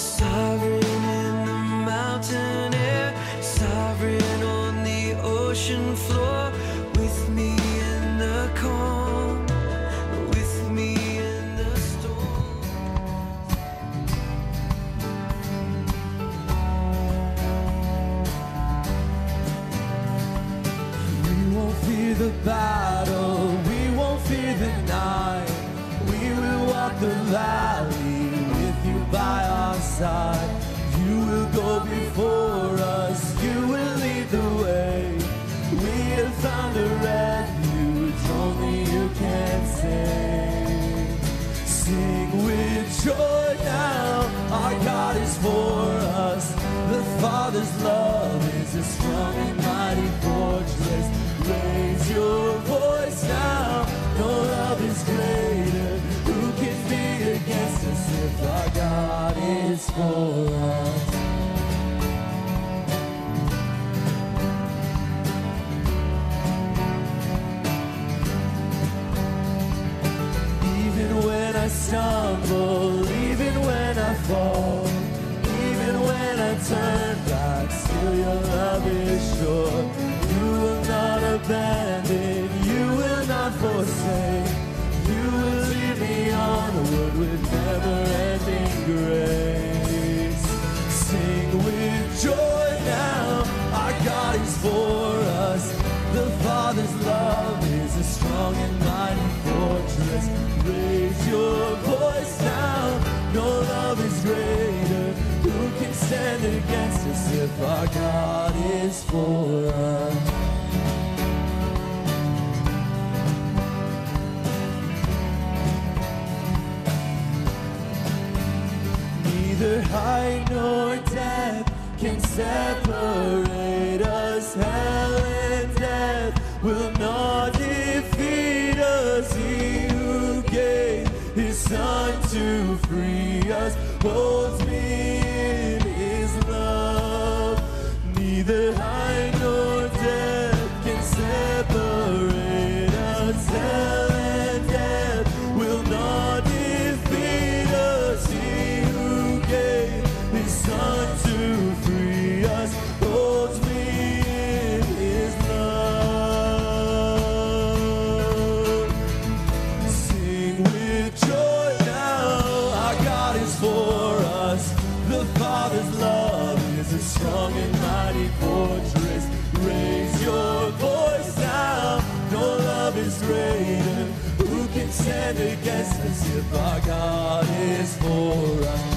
Sovereign in the mountain air Sovereign on the ocean floor. the Our God is for us.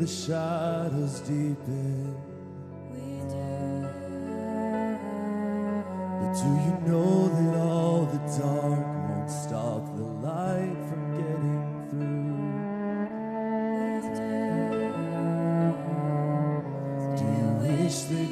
the shadows deepen. We do. But do you know that all the dark won't stop the light from getting through? We do. Do you wish that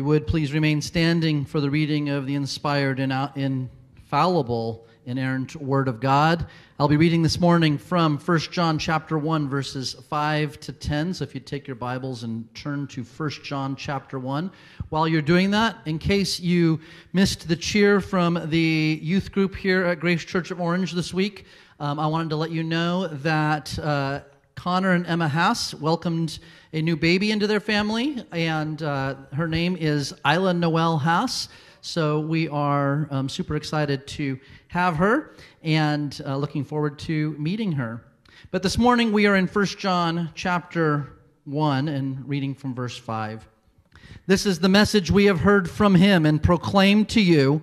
you would, please remain standing for the reading of the inspired and infallible, inerrant Word of God. I'll be reading this morning from 1 John chapter 1, verses 5 to 10. So if you take your Bibles and turn to 1 John chapter 1. While you're doing that, in case you missed the cheer from the youth group here at Grace Church of Orange this week, um, I wanted to let you know that uh, Connor and Emma Haas welcomed a new baby into their family, and uh, her name is Isla Noel Haas. So we are um, super excited to have her and uh, looking forward to meeting her. But this morning we are in 1 John chapter 1 and reading from verse 5. This is the message we have heard from him and proclaimed to you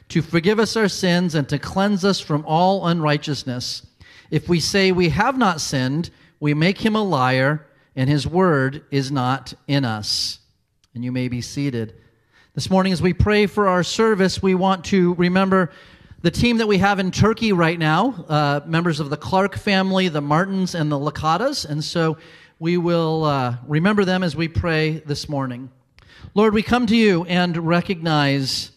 to forgive us our sins and to cleanse us from all unrighteousness. If we say we have not sinned, we make him a liar, and his word is not in us. And you may be seated. This morning, as we pray for our service, we want to remember the team that we have in Turkey right now, uh, members of the Clark family, the Martins, and the Lakatas. And so we will uh, remember them as we pray this morning. Lord, we come to you and recognize,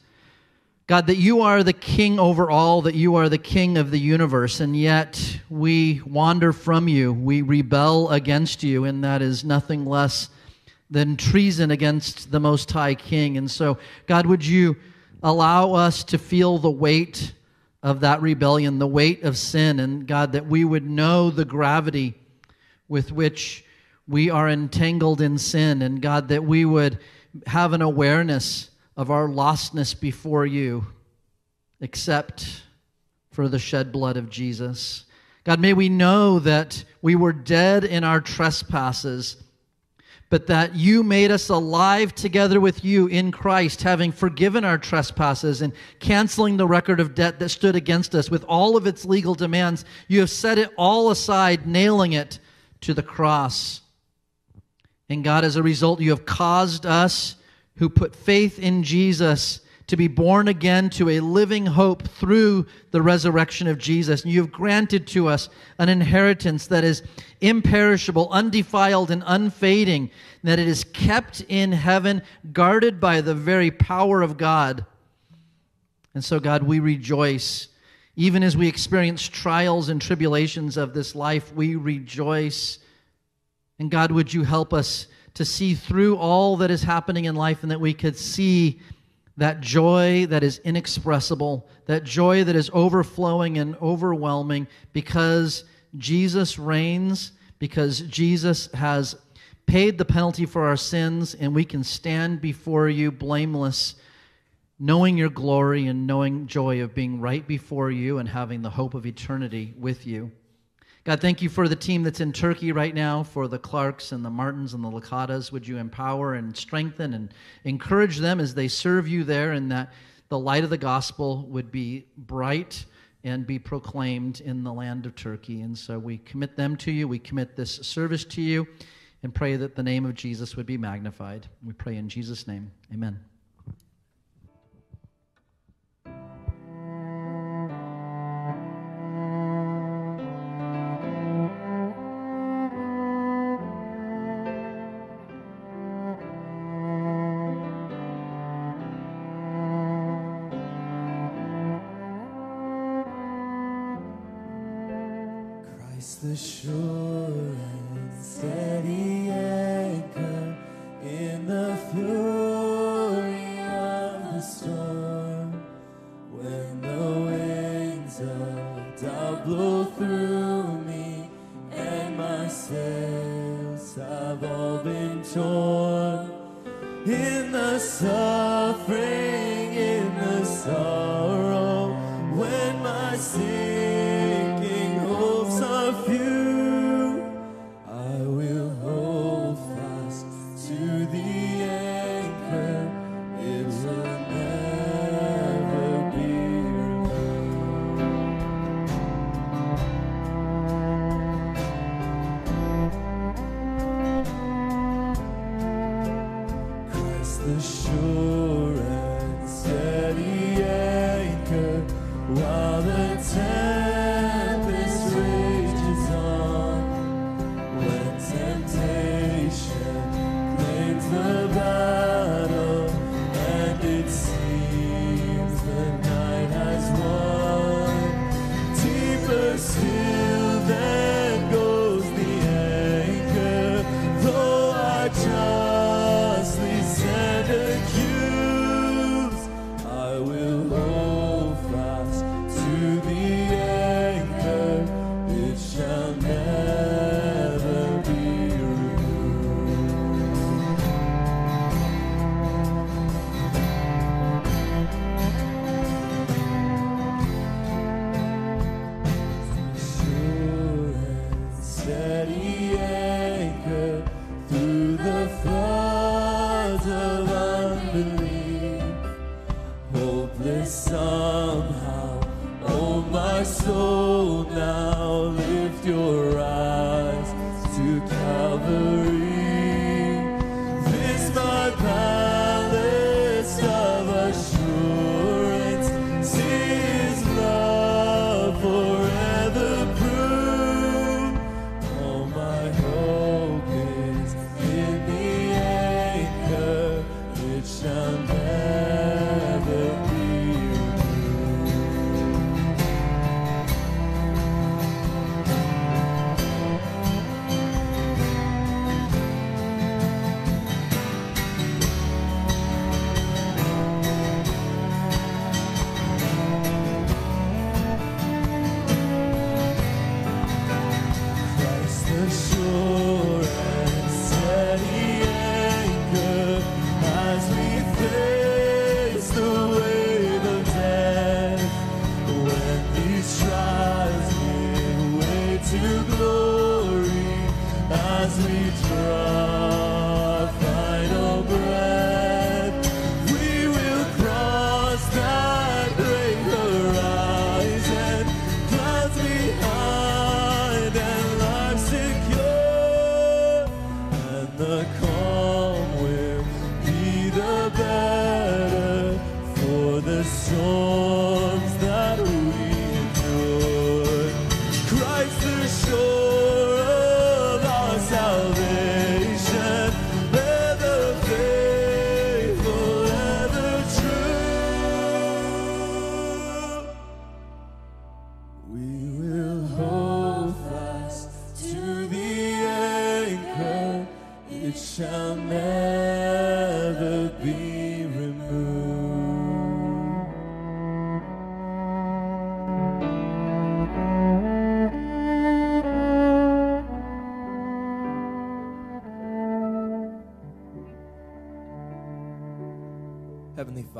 God, that you are the king over all, that you are the king of the universe, and yet we wander from you. We rebel against you, and that is nothing less than treason against the Most High King. And so, God, would you allow us to feel the weight of that rebellion, the weight of sin, and God, that we would know the gravity with which we are entangled in sin, and God, that we would have an awareness of our lostness before you, except for the shed blood of Jesus. God, may we know that we were dead in our trespasses but that you made us alive together with you in Christ, having forgiven our trespasses and canceling the record of debt that stood against us with all of its legal demands. You have set it all aside, nailing it to the cross. And God, as a result, you have caused us who put faith in Jesus to be born again to a living hope through the resurrection of Jesus. And you have granted to us an inheritance that is imperishable, undefiled, and unfading, that it is kept in heaven, guarded by the very power of God. And so, God, we rejoice. Even as we experience trials and tribulations of this life, we rejoice. And God, would you help us to see through all that is happening in life and that we could see that joy that is inexpressible, that joy that is overflowing and overwhelming because Jesus reigns, because Jesus has paid the penalty for our sins, and we can stand before you blameless, knowing your glory and knowing joy of being right before you and having the hope of eternity with you. God, thank you for the team that's in Turkey right now, for the Clarks and the Martins and the Lakatas. Would you empower and strengthen and encourage them as they serve you there, and that the light of the gospel would be bright and be proclaimed in the land of Turkey. And so we commit them to you. We commit this service to you and pray that the name of Jesus would be magnified. We pray in Jesus' name. Amen.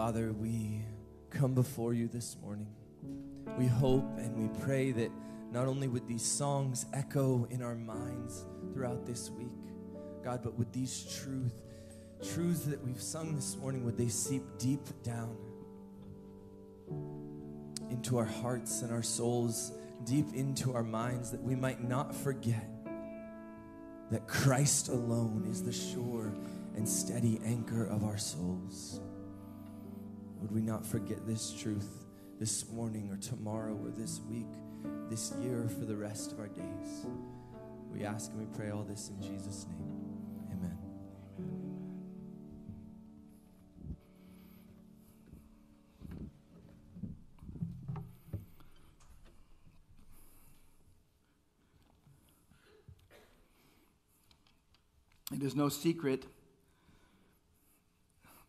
Father, we come before you this morning. We hope and we pray that not only would these songs echo in our minds throughout this week, God, but would these truth, truths that we've sung this morning, would they seep deep down into our hearts and our souls, deep into our minds, that we might not forget that Christ alone is the sure and steady anchor of our souls. Would we not forget this truth this morning or tomorrow or this week, this year, for the rest of our days? We ask and we pray all this in Jesus' name. Amen. It is no secret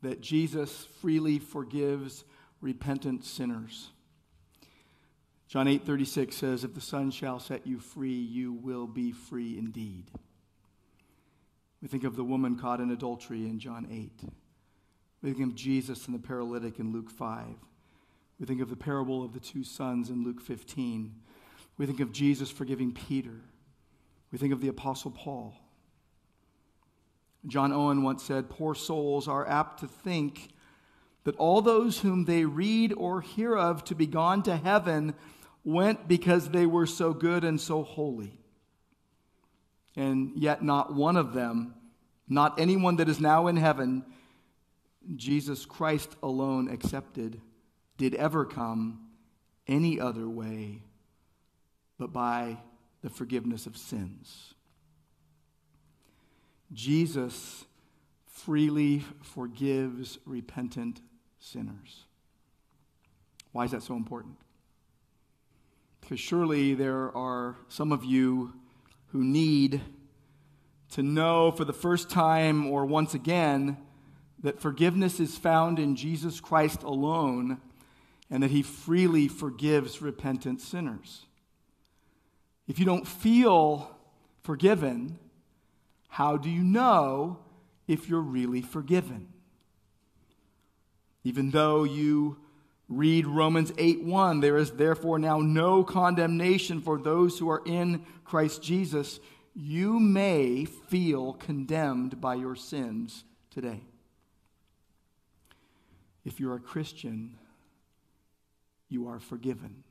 that Jesus freely forgives repentant sinners. John 8:36 says if the son shall set you free you will be free indeed. We think of the woman caught in adultery in John 8. We think of Jesus and the paralytic in Luke 5. We think of the parable of the two sons in Luke 15. We think of Jesus forgiving Peter. We think of the apostle Paul. John Owen once said, Poor souls are apt to think that all those whom they read or hear of to be gone to heaven went because they were so good and so holy. And yet, not one of them, not anyone that is now in heaven, Jesus Christ alone accepted, did ever come any other way but by the forgiveness of sins. Jesus freely forgives repentant sinners. Why is that so important? Because surely there are some of you who need to know for the first time or once again that forgiveness is found in Jesus Christ alone and that he freely forgives repentant sinners. If you don't feel forgiven, how do you know if you're really forgiven? Even though you read Romans 8 1, there is therefore now no condemnation for those who are in Christ Jesus, you may feel condemned by your sins today. If you're a Christian, you are forgiven.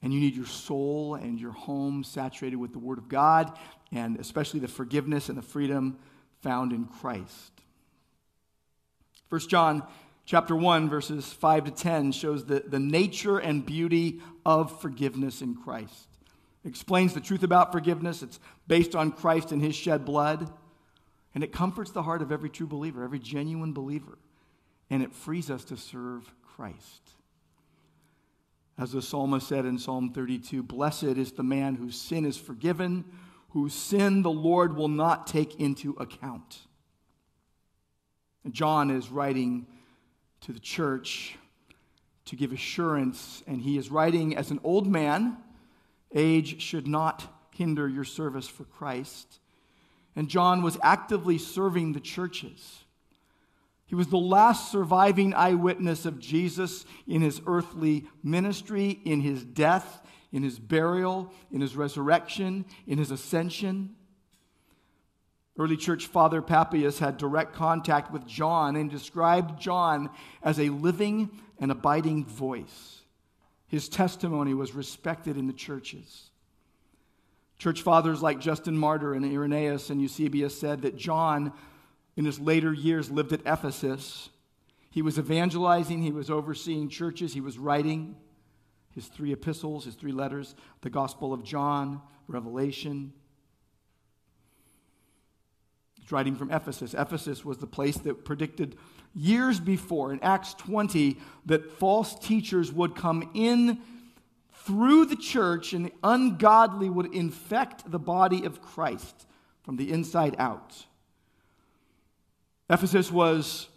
And you need your soul and your home saturated with the Word of God, and especially the forgiveness and the freedom found in Christ. 1 John chapter 1, verses 5 to 10 shows the, the nature and beauty of forgiveness in Christ. It explains the truth about forgiveness. It's based on Christ and his shed blood. And it comforts the heart of every true believer, every genuine believer. And it frees us to serve Christ. As the psalmist said in Psalm 32 Blessed is the man whose sin is forgiven, whose sin the Lord will not take into account. John is writing to the church to give assurance, and he is writing as an old man. Age should not hinder your service for Christ. And John was actively serving the churches. He was the last surviving eyewitness of Jesus in his earthly ministry, in his death, in his burial, in his resurrection, in his ascension. Early church father Papias had direct contact with John and described John as a living and abiding voice. His testimony was respected in the churches. Church fathers like Justin Martyr and Irenaeus and Eusebius said that John, in his later years, lived at Ephesus. He was evangelizing, he was overseeing churches, he was writing his three epistles, his three letters, the Gospel of John, Revelation. He's writing from Ephesus. Ephesus was the place that predicted years before, in Acts 20, that false teachers would come in through the church and the ungodly would infect the body of Christ from the inside out. Ephesus was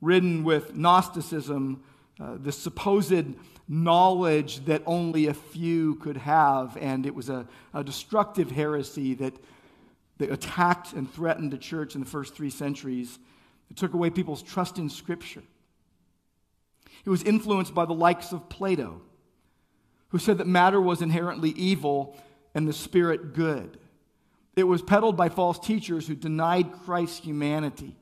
ridden with Gnosticism, uh, the supposed knowledge that only a few could have, and it was a, a destructive heresy that, that attacked and threatened the church in the first three centuries. It took away people's trust in Scripture. It was influenced by the likes of Plato, who said that matter was inherently evil and the spirit good. It was peddled by false teachers who denied Christ's humanity.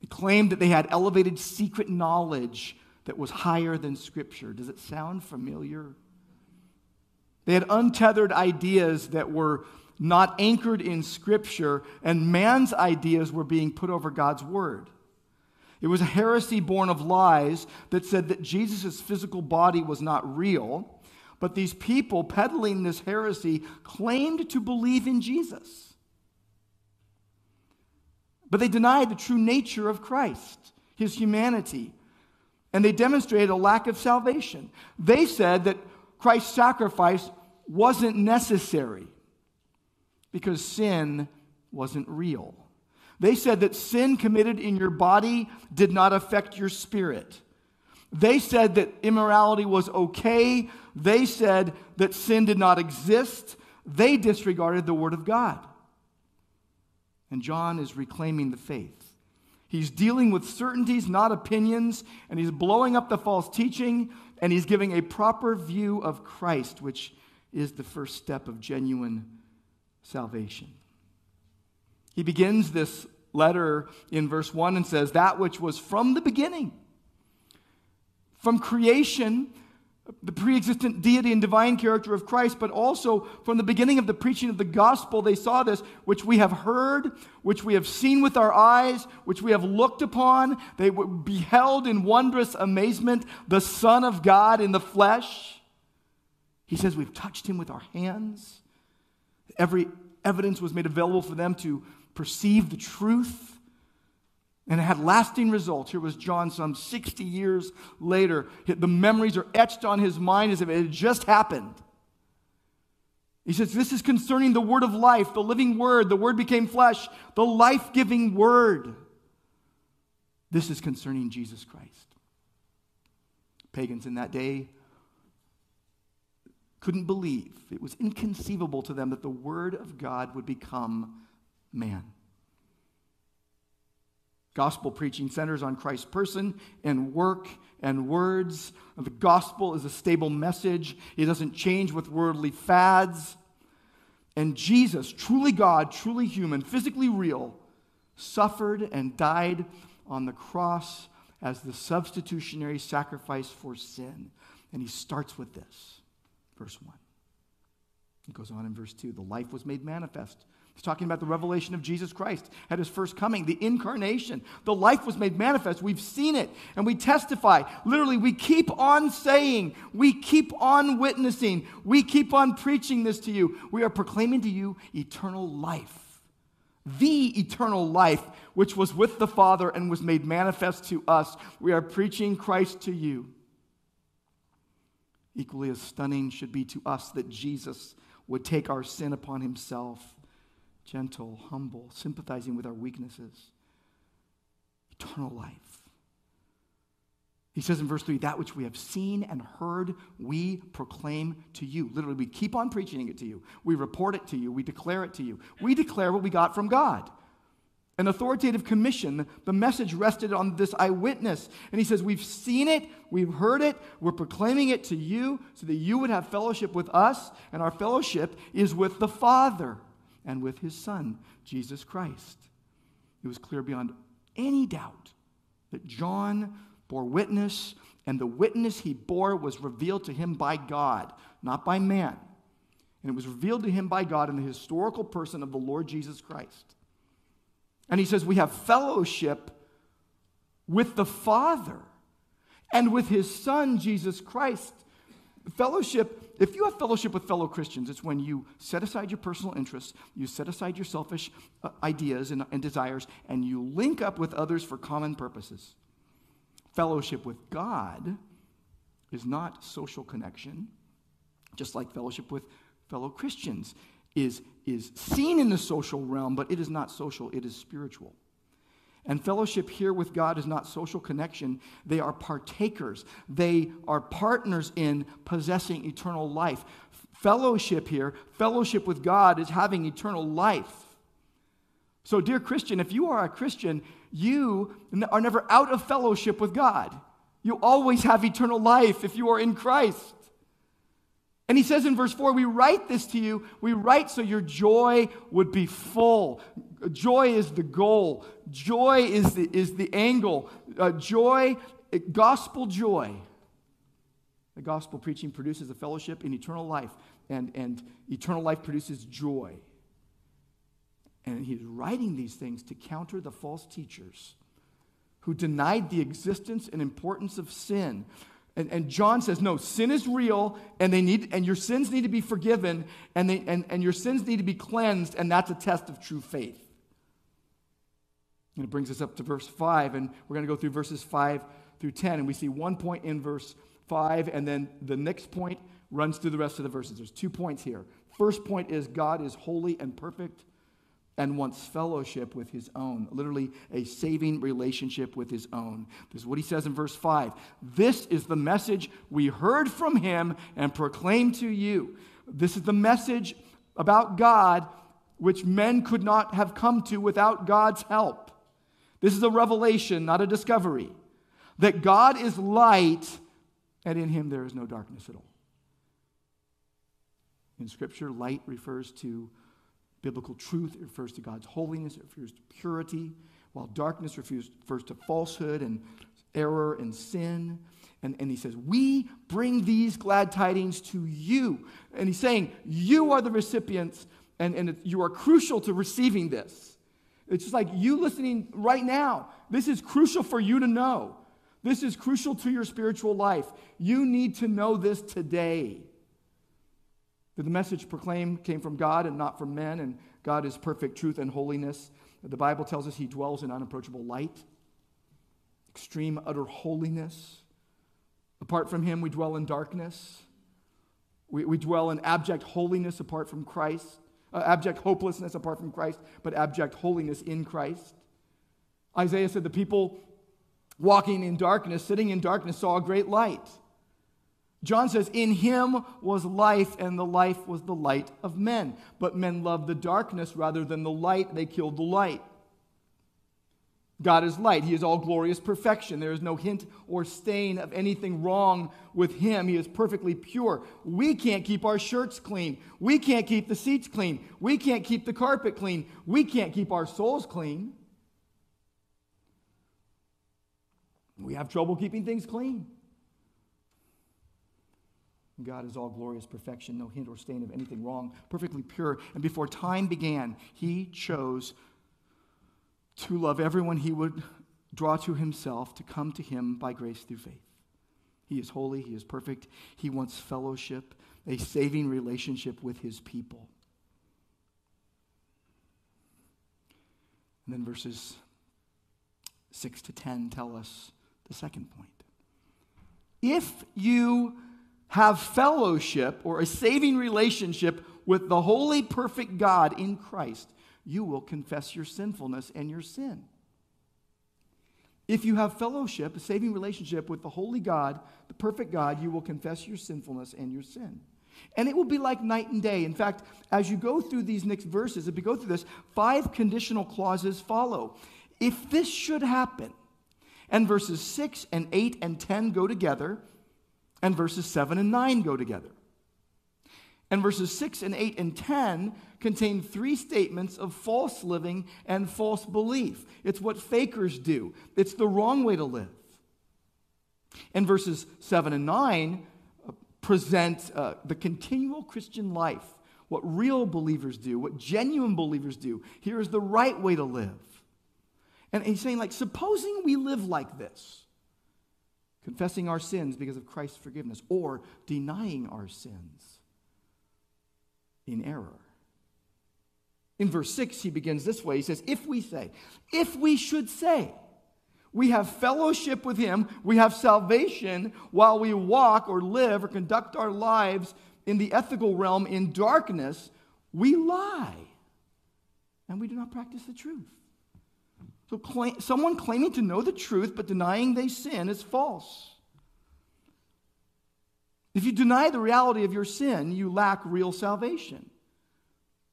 They claimed that they had elevated secret knowledge that was higher than Scripture. Does it sound familiar? They had untethered ideas that were not anchored in Scripture, and man's ideas were being put over God's Word. It was a heresy born of lies that said that Jesus' physical body was not real, but these people peddling this heresy claimed to believe in Jesus. But they denied the true nature of Christ, his humanity, and they demonstrated a lack of salvation. They said that Christ's sacrifice wasn't necessary because sin wasn't real. They said that sin committed in your body did not affect your spirit. They said that immorality was okay. They said that sin did not exist. They disregarded the Word of God. And John is reclaiming the faith. He's dealing with certainties, not opinions, and he's blowing up the false teaching, and he's giving a proper view of Christ, which is the first step of genuine salvation. He begins this letter in verse 1 and says, That which was from the beginning, from creation, the pre existent deity and divine character of Christ, but also from the beginning of the preaching of the gospel, they saw this, which we have heard, which we have seen with our eyes, which we have looked upon. They beheld in wondrous amazement the Son of God in the flesh. He says, We've touched him with our hands. Every evidence was made available for them to perceive the truth. And it had lasting results. Here was John some 60 years later. The memories are etched on his mind as if it had just happened. He says, This is concerning the word of life, the living word. The word became flesh, the life giving word. This is concerning Jesus Christ. Pagans in that day couldn't believe. It was inconceivable to them that the word of God would become man. Gospel preaching centers on Christ's person and work and words. The gospel is a stable message, it doesn't change with worldly fads. And Jesus, truly God, truly human, physically real, suffered and died on the cross as the substitutionary sacrifice for sin. And he starts with this, verse 1. It goes on in verse 2 the life was made manifest He's talking about the revelation of Jesus Christ at his first coming, the incarnation. The life was made manifest. We've seen it and we testify. Literally, we keep on saying, we keep on witnessing, we keep on preaching this to you. We are proclaiming to you eternal life. The eternal life which was with the Father and was made manifest to us. We are preaching Christ to you. Equally as stunning should be to us that Jesus would take our sin upon himself gentle, humble, sympathizing with our weaknesses. Eternal life. He says in verse 3 that which we have seen and heard, we proclaim to you. Literally, we keep on preaching it to you. We report it to you. We declare it to you. We declare what we got from God. An authoritative commission, the message rested on this eyewitness. And he says, We've seen it, we've heard it, we're proclaiming it to you so that you would have fellowship with us, and our fellowship is with the Father and with his Son, Jesus Christ. It was clear beyond any doubt that John bore witness, and the witness he bore was revealed to him by God, not by man. And it was revealed to him by God in the historical person of the Lord Jesus Christ. And he says, We have fellowship with the Father and with his Son, Jesus Christ. Fellowship, if you have fellowship with fellow Christians, it's when you set aside your personal interests, you set aside your selfish uh, ideas and, and desires, and you link up with others for common purposes. Fellowship with God is not social connection, just like fellowship with fellow Christians is, is seen in the social realm, but it is not social, it is spiritual. And fellowship here with God is not social connection. They are partakers. They are partners in possessing eternal life. Fellowship here, fellowship with God, is having eternal life. So, dear Christian, if you are a Christian, you are never out of fellowship with God. You always have eternal life if you are in Christ. And he says in verse 4, We write this to you. We write so your joy would be full. Joy is the goal, joy is the, is the angle. Uh, joy, gospel joy. The gospel preaching produces a fellowship in eternal life, and, and eternal life produces joy. And he's writing these things to counter the false teachers who denied the existence and importance of sin, and, and John says, no, sin is real, and, they need, and your sins need to be forgiven, and, they, and, and your sins need to be cleansed, and that's a test of true faith. And it brings us up to verse 5, and we're going to go through verses 5 through 10, and we see one point in verse 5, and then the next point runs through the rest of the verses. There's two points here. First point is God is holy and perfect and wants fellowship with his own, literally a saving relationship with his own. This is what he says in verse 5. This is the message we heard from him and proclaimed to you. This is the message about God which men could not have come to without God's help. This is a revelation, not a discovery, that God is light and in him there is no darkness at all. In Scripture, light refers to biblical truth, refers to God's holiness, it refers to purity, while darkness refers, refers to falsehood and error and sin. And, and he says, We bring these glad tidings to you. And he's saying, You are the recipients, and, and you are crucial to receiving this. It's just like you listening right now. This is crucial for you to know. This is crucial to your spiritual life. You need to know this today. The message proclaimed came from God and not from men, and God is perfect truth and holiness. The Bible tells us he dwells in unapproachable light, extreme, utter holiness. Apart from him, we dwell in darkness. We, we dwell in abject holiness apart from Christ, uh, abject hopelessness apart from Christ, but abject holiness in Christ. Isaiah said, The people walking in darkness, sitting in darkness, saw a great light. John says, In him was life, and the life was the light of men. But men loved the darkness rather than the light, they killed the light. God is light. He is all glorious perfection. There is no hint or stain of anything wrong with him. He is perfectly pure. We can't keep our shirts clean. We can't keep the seats clean. We can't keep the carpet clean. We can't keep our souls clean. We have trouble keeping things clean. God is all glorious perfection, no hint or stain of anything wrong, perfectly pure. And before time began, He chose to love everyone He would draw to Himself, to come to Him by grace through faith. He is holy, He is perfect. He wants fellowship, a saving relationship with His people. And then verses 6 to 10 tell us the second point. If you have fellowship or a saving relationship with the holy, perfect God in Christ, you will confess your sinfulness and your sin. If you have fellowship, a saving relationship with the holy God, the perfect God, you will confess your sinfulness and your sin. And it will be like night and day. In fact, as you go through these next verses, if you go through this, five conditional clauses follow. If this should happen, and verses 6 and 8 and 10 go together, and verses 7 and 9 go together. And verses 6 and 8 and 10 contain three statements of false living and false belief. It's what fakers do, it's the wrong way to live. And verses 7 and 9 uh, present uh, the continual Christian life what real believers do, what genuine believers do. Here is the right way to live. And he's saying, like, supposing we live like this, confessing our sins because of Christ's forgiveness, or denying our sins in error. In verse 6, he begins this way He says, If we say, if we should say, we have fellowship with him, we have salvation while we walk or live or conduct our lives in the ethical realm in darkness, we lie and we do not practice the truth. So, claim, someone claiming to know the truth but denying they sin is false. If you deny the reality of your sin, you lack real salvation.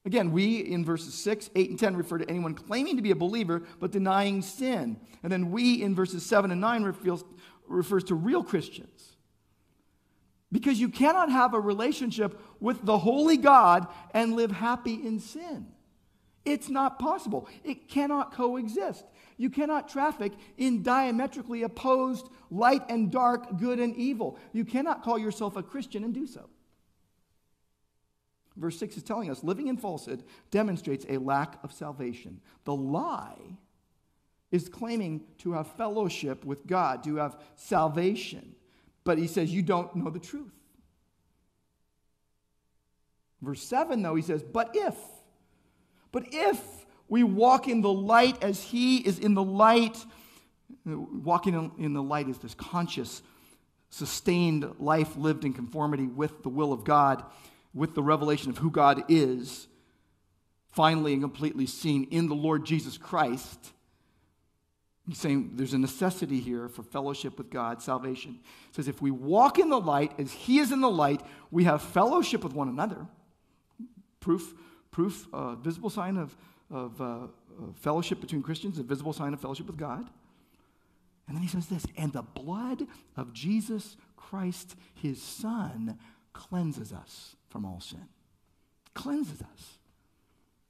Again, we in verses 6, 8, and 10 refer to anyone claiming to be a believer but denying sin. And then we in verses 7 and 9 refers, refers to real Christians. Because you cannot have a relationship with the holy God and live happy in sin. It's not possible. It cannot coexist. You cannot traffic in diametrically opposed light and dark, good and evil. You cannot call yourself a Christian and do so. Verse 6 is telling us living in falsehood demonstrates a lack of salvation. The lie is claiming to have fellowship with God, to have salvation. But he says, You don't know the truth. Verse 7, though, he says, But if but if we walk in the light as He is in the light, walking in the light is this conscious, sustained life lived in conformity with the will of God, with the revelation of who God is, finally and completely seen in the Lord Jesus Christ. He's saying there's a necessity here for fellowship with God, salvation. Says, if we walk in the light as He is in the light, we have fellowship with one another. Proof proof, uh, visible sign of, of uh, fellowship between Christians, a visible sign of fellowship with God. And then he says this, and the blood of Jesus Christ, his Son, cleanses us from all sin. Cleanses us.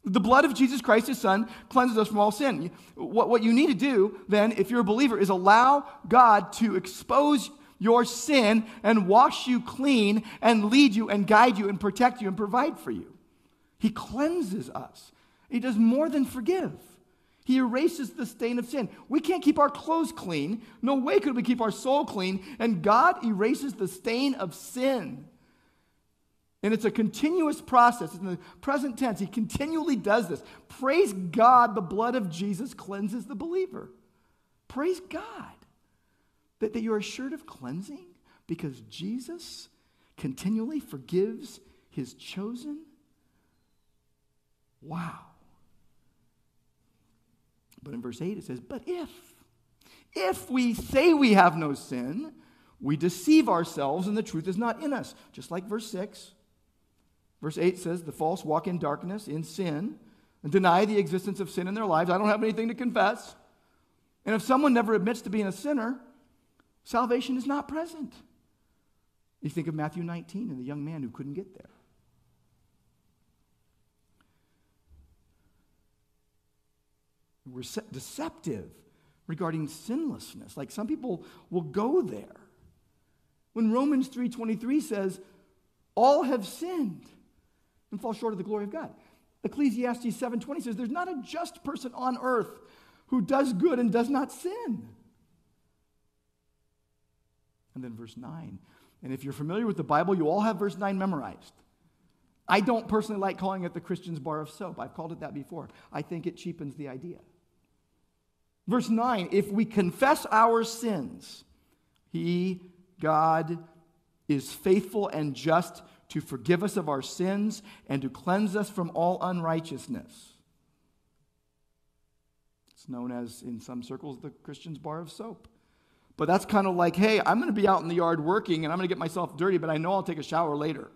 The blood of Jesus Christ, his Son, cleanses us from all sin. What, what you need to do, then, if you're a believer, is allow God to expose your sin and wash you clean and lead you and guide you and protect you and provide for you. He cleanses us. He does more than forgive. He erases the stain of sin. We can't keep our clothes clean. No way could we keep our soul clean. And God erases the stain of sin. And it's a continuous process. In the present tense, He continually does this. Praise God, the blood of Jesus cleanses the believer. Praise God that, that you're assured of cleansing because Jesus continually forgives His chosen Wow. But in verse 8 it says, But if, if we say we have no sin, we deceive ourselves and the truth is not in us. Just like verse 6. Verse 8 says, The false walk in darkness, in sin, and deny the existence of sin in their lives. I don't have anything to confess. And if someone never admits to being a sinner, salvation is not present. You think of Matthew 19 and the young man who couldn't get there. Deceptive regarding sinlessness. Like some people will go there. When Romans 3:23 says, "All have sinned and fall short of the glory of God." Ecclesiastes 7:20 says, "There's not a just person on earth who does good and does not sin." And then verse 9. And if you're familiar with the Bible, you all have verse 9 memorized. I don't personally like calling it the Christian's bar of soap. I've called it that before. I think it cheapens the idea. Verse 9 if we confess our sins, He, God, is faithful and just to forgive us of our sins and to cleanse us from all unrighteousness. It's known as, in some circles, the Christian's bar of soap. But that's kind of like, hey, I'm going to be out in the yard working and I'm going to get myself dirty, but I know I'll take a shower later.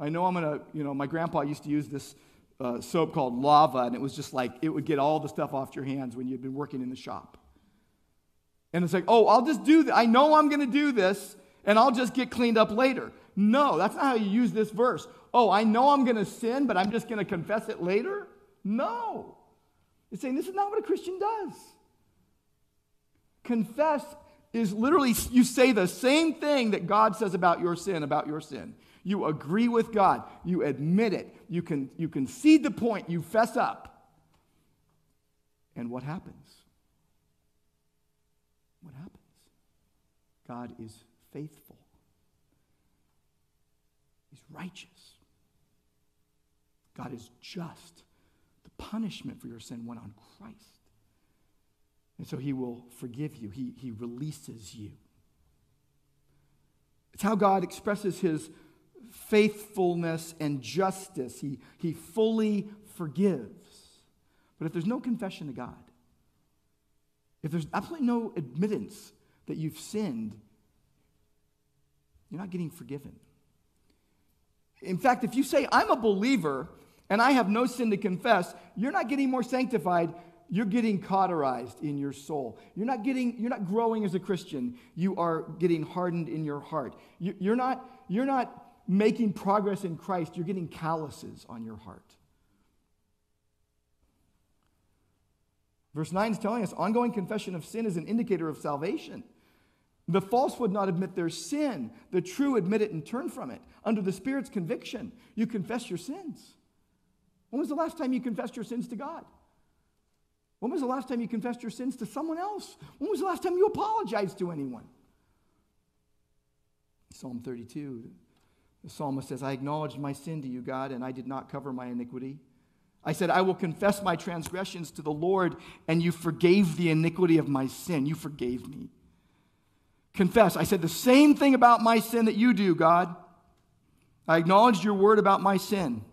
I know I'm going to, you know, my grandpa used to use this uh, soap called Lava, and it was just like it would get all the stuff off your hands when you'd been working in the shop. And it's like, oh, I'll just do that. I know I'm going to do this, and I'll just get cleaned up later. No, that's not how you use this verse. Oh, I know I'm going to sin, but I'm just going to confess it later? No. It's saying this is not what a Christian does. Confess is literally, you say the same thing that God says about your sin, about your sin. You agree with God. You admit it. You can, you concede the point. You fess up. And what happens? What happens? God is faithful, He's righteous, God is just. The punishment for your sin went on Christ. And so He will forgive you, He, he releases you. It's how God expresses His faithfulness and justice. He, he fully forgives. But if there's no confession to God, if there's absolutely no admittance that you've sinned, you're not getting forgiven. In fact, if you say, I'm a believer and I have no sin to confess, you're not getting more sanctified. You're getting cauterized in your soul. You're not getting, you're not growing as a Christian. You are getting hardened in your heart. You, you're not, you're not making progress in Christ, you're getting calluses on your heart. Verse 9 is telling us ongoing confession of sin is an indicator of salvation. The false would not admit their sin. The true admit it and turn from it. Under the Spirit's conviction, you confess your sins. When was the last time you confessed your sins to God? When was the last time you confessed your sins to someone else? When was the last time you apologized to anyone? Psalm 32, the psalmist says, I acknowledged my sin to you, God, and I did not cover my iniquity. I said, I will confess my transgressions to the Lord, and you forgave the iniquity of my sin. You forgave me. Confess. I said the same thing about my sin that you do, God. I acknowledged your word about my sin.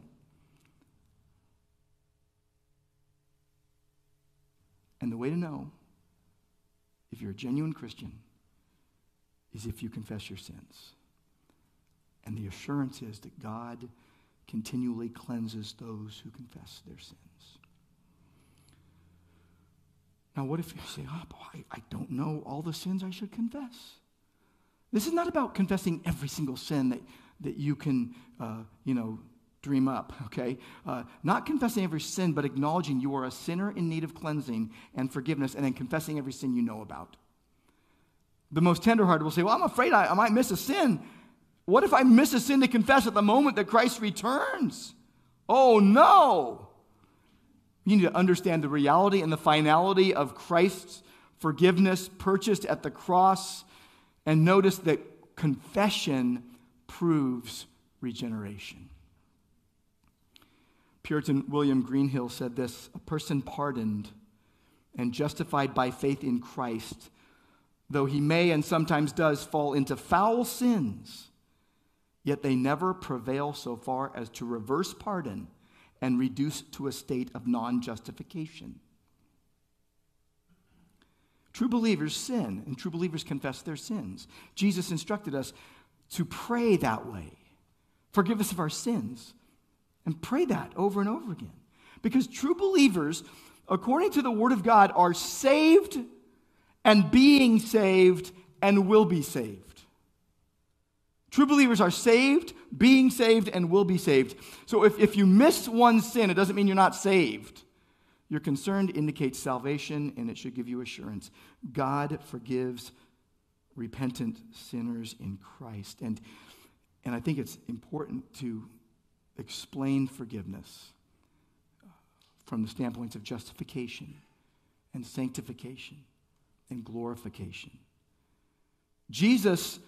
And the way to know if you're a genuine Christian is if you confess your sins. And the assurance is that God continually cleanses those who confess their sins. Now, what if you say, oh, boy, I don't know all the sins I should confess? This is not about confessing every single sin that, that you can, uh, you know, dream up, okay? Uh, not confessing every sin, but acknowledging you are a sinner in need of cleansing and forgiveness, and then confessing every sin you know about. The most tenderhearted will say, Well, I'm afraid I, I might miss a sin. What if I miss a sin to confess at the moment that Christ returns? Oh no! You need to understand the reality and the finality of Christ's forgiveness purchased at the cross, and notice that confession proves regeneration. Puritan William Greenhill said this A person pardoned and justified by faith in Christ, though he may and sometimes does fall into foul sins Yet they never prevail so far as to reverse pardon and reduce to a state of non justification. True believers sin, and true believers confess their sins. Jesus instructed us to pray that way. Forgive us of our sins. And pray that over and over again. Because true believers, according to the Word of God, are saved and being saved and will be saved. True believers are saved, being saved, and will be saved. So if, if you miss one sin, it doesn't mean you're not saved. Your concern indicates salvation, and it should give you assurance. God forgives repentant sinners in Christ. And, and I think it's important to explain forgiveness uh, from the standpoints of justification and sanctification and glorification. Jesus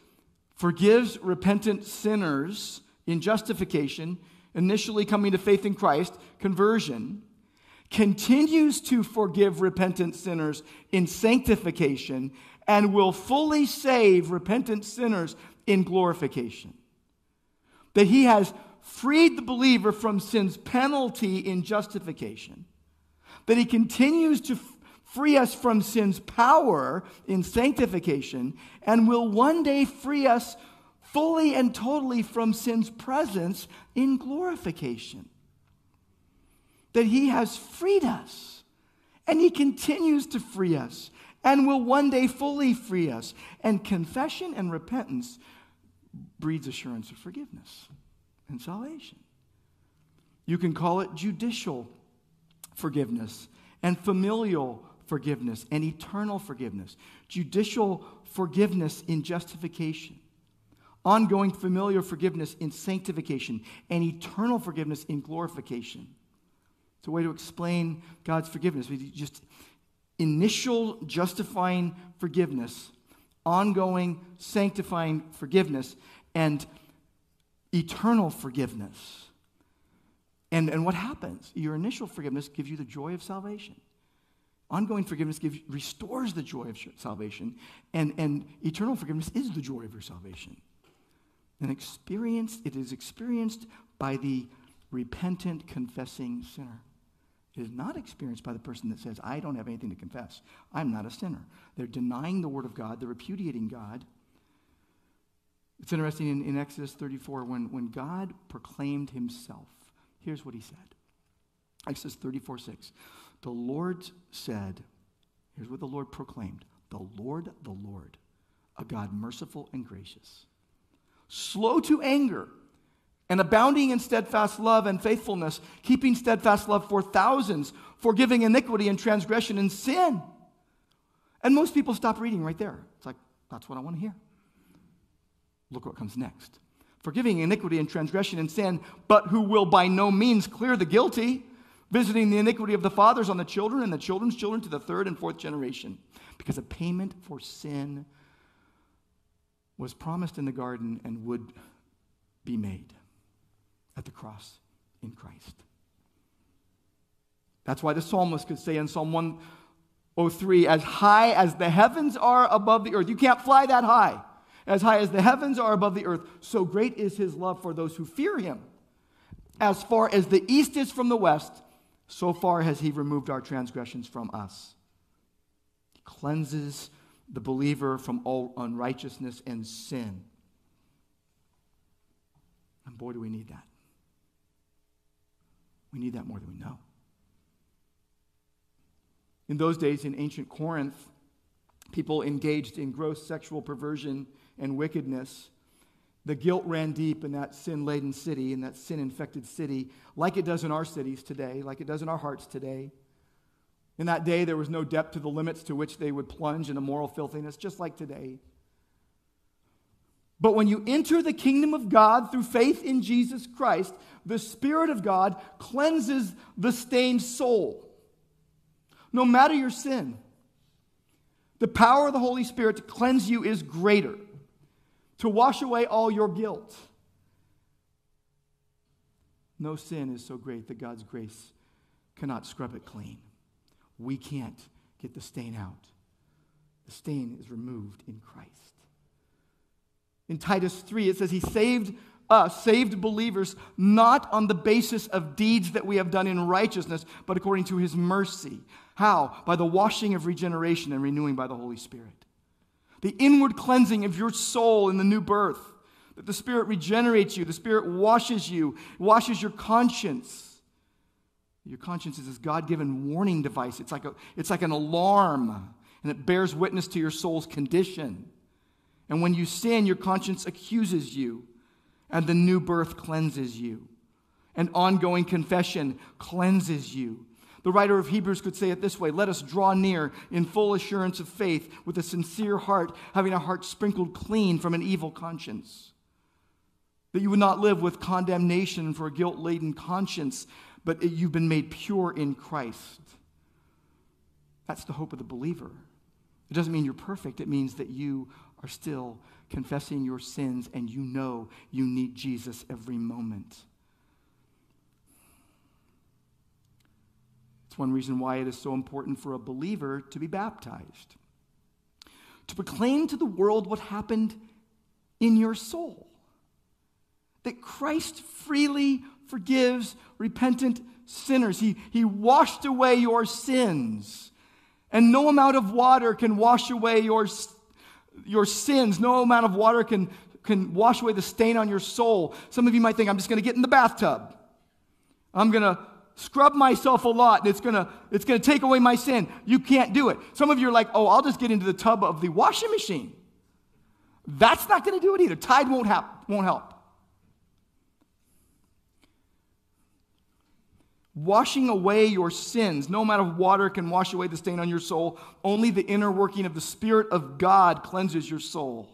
forgives repentant sinners in justification, initially coming to faith in Christ, conversion, continues to forgive repentant sinners in sanctification, and will fully save repentant sinners in glorification. That he has freed the believer from sin's penalty in justification, that he continues to free us from sin's power in sanctification, and will one day free us fully and totally from sin's presence in glorification. That he has freed us, and he continues to free us, and will one day fully free us. And confession and repentance breeds assurance of forgiveness and salvation. You can call it judicial forgiveness and familial forgiveness and eternal forgiveness, judicial forgiveness in justification. ongoing familial forgiveness in sanctification, and eternal forgiveness in glorification. It's a way to explain God's forgiveness. We just initial justifying forgiveness, ongoing sanctifying forgiveness, and eternal forgiveness. And, and what happens? Your initial forgiveness gives you the joy of salvation. Ongoing forgiveness gives, restores the joy of salvation, and, and eternal forgiveness is the joy of your salvation. And experienced, it is experienced by the repentant, confessing sinner. It is not experienced by the person that says, I don't have anything to confess. I'm not a sinner. They're denying the word of God, they're repudiating God. It's interesting in, in Exodus 34 when, when God proclaimed himself, here's what he said Exodus 34 6. The Lord said, here's what the Lord proclaimed the Lord, the Lord, a God merciful and gracious, slow to anger, and abounding in steadfast love and faithfulness, keeping steadfast love for thousands, forgiving iniquity and transgression and sin. And most people stop reading right there. It's like, that's what I want to hear. Look what comes next. Forgiving iniquity and transgression and sin, but who will by no means clear the guilty visiting the iniquity of the fathers on the children and the children's children to the third and fourth generation. Because a payment for sin was promised in the garden and would be made at the cross in Christ. That's why the psalmist could say in Psalm 103 as high as the heavens are above the earth. You can't fly that high. As high as the heavens are above the earth, so great is his love for those who fear him. As far as the east is from the west, so far has he removed our transgressions from us. He cleanses the believer from all unrighteousness and sin. And boy, do we need that. We need that more than we know. In those days in ancient Corinth, people engaged in gross sexual perversion and wickedness the guilt ran deep in that sin laden city, in that sin infected city, like it does in our cities today, like it does in our hearts today. In that day, there was no depth to the limits to which they would plunge into moral filthiness, just like today. But when you enter the kingdom of God through faith in Jesus Christ, the Spirit of God cleanses the stained soul. No matter your sin, the power of the Holy Spirit to cleanse you is greater to wash away all your guilt. No sin is so great that God's grace cannot scrub it clean. We can't get the stain out. The stain is removed in Christ. In Titus 3, it says, He saved us, saved believers, not on the basis of deeds that we have done in righteousness, but according to His mercy. How? By the washing of regeneration and renewing by the Holy Spirit the inward cleansing of your soul in the new birth. That the Spirit regenerates you, the Spirit washes you, washes your conscience. Your conscience is this God given warning device. It's like, a, it's like an alarm, and it bears witness to your soul's condition. And when you sin, your conscience accuses you, and the new birth cleanses you. And ongoing confession cleanses you. The writer of Hebrews could say it this way Let us draw near in full assurance of faith with a sincere heart, having a heart sprinkled clean from an evil conscience. That you would not live with condemnation for a guilt laden conscience, but you've been made pure in Christ. That's the hope of the believer. It doesn't mean you're perfect, it means that you are still confessing your sins and you know you need Jesus every moment. One reason why it is so important for a believer to be baptized. To proclaim to the world what happened in your soul. That Christ freely forgives repentant sinners. He, he washed away your sins. And no amount of water can wash away your, your sins. No amount of water can, can wash away the stain on your soul. Some of you might think, I'm just going to get in the bathtub. I'm going to scrub myself a lot and it's gonna it's gonna take away my sin. You can't do it. Some of you are like oh i'll just get into the tub of the washing machine. That's not gonna do it either. Tide won't, help won't help. Washing away your sins. No amount of water can wash away the stain on your soul only the inner working of the spirit of god cleanses your soul.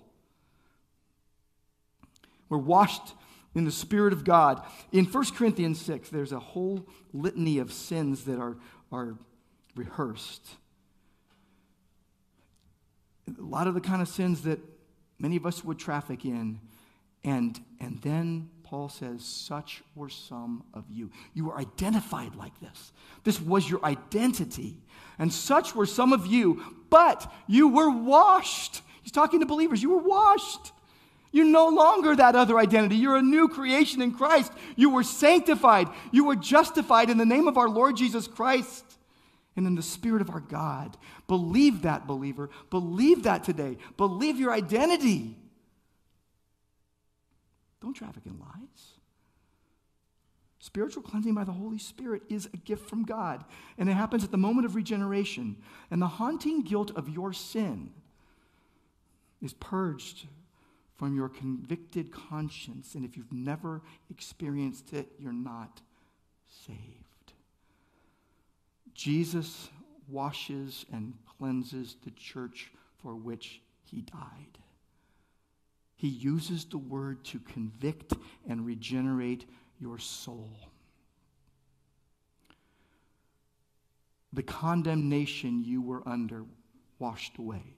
We're washed in the Spirit of God. In 1 Corinthians 6, there's a whole litany of sins that are, are rehearsed. A lot of the kind of sins that many of us would traffic in. And, and then Paul says, Such were some of you. You were identified like this. This was your identity. And such were some of you, but you were washed. He's talking to believers. You were washed. You're no longer that other identity. You're a new creation in Christ. You were sanctified. You were justified in the name of our Lord Jesus Christ and in the Spirit of our God. Believe that, believer. Believe that today. Believe your identity. Don't traffic in lies. Spiritual cleansing by the Holy Spirit is a gift from God, and it happens at the moment of regeneration. And the haunting guilt of your sin is purged from your convicted conscience. And if you've never experienced it, you're not saved. Jesus washes and cleanses the church for which he died. He uses the word to convict and regenerate your soul. The condemnation you were under washed away.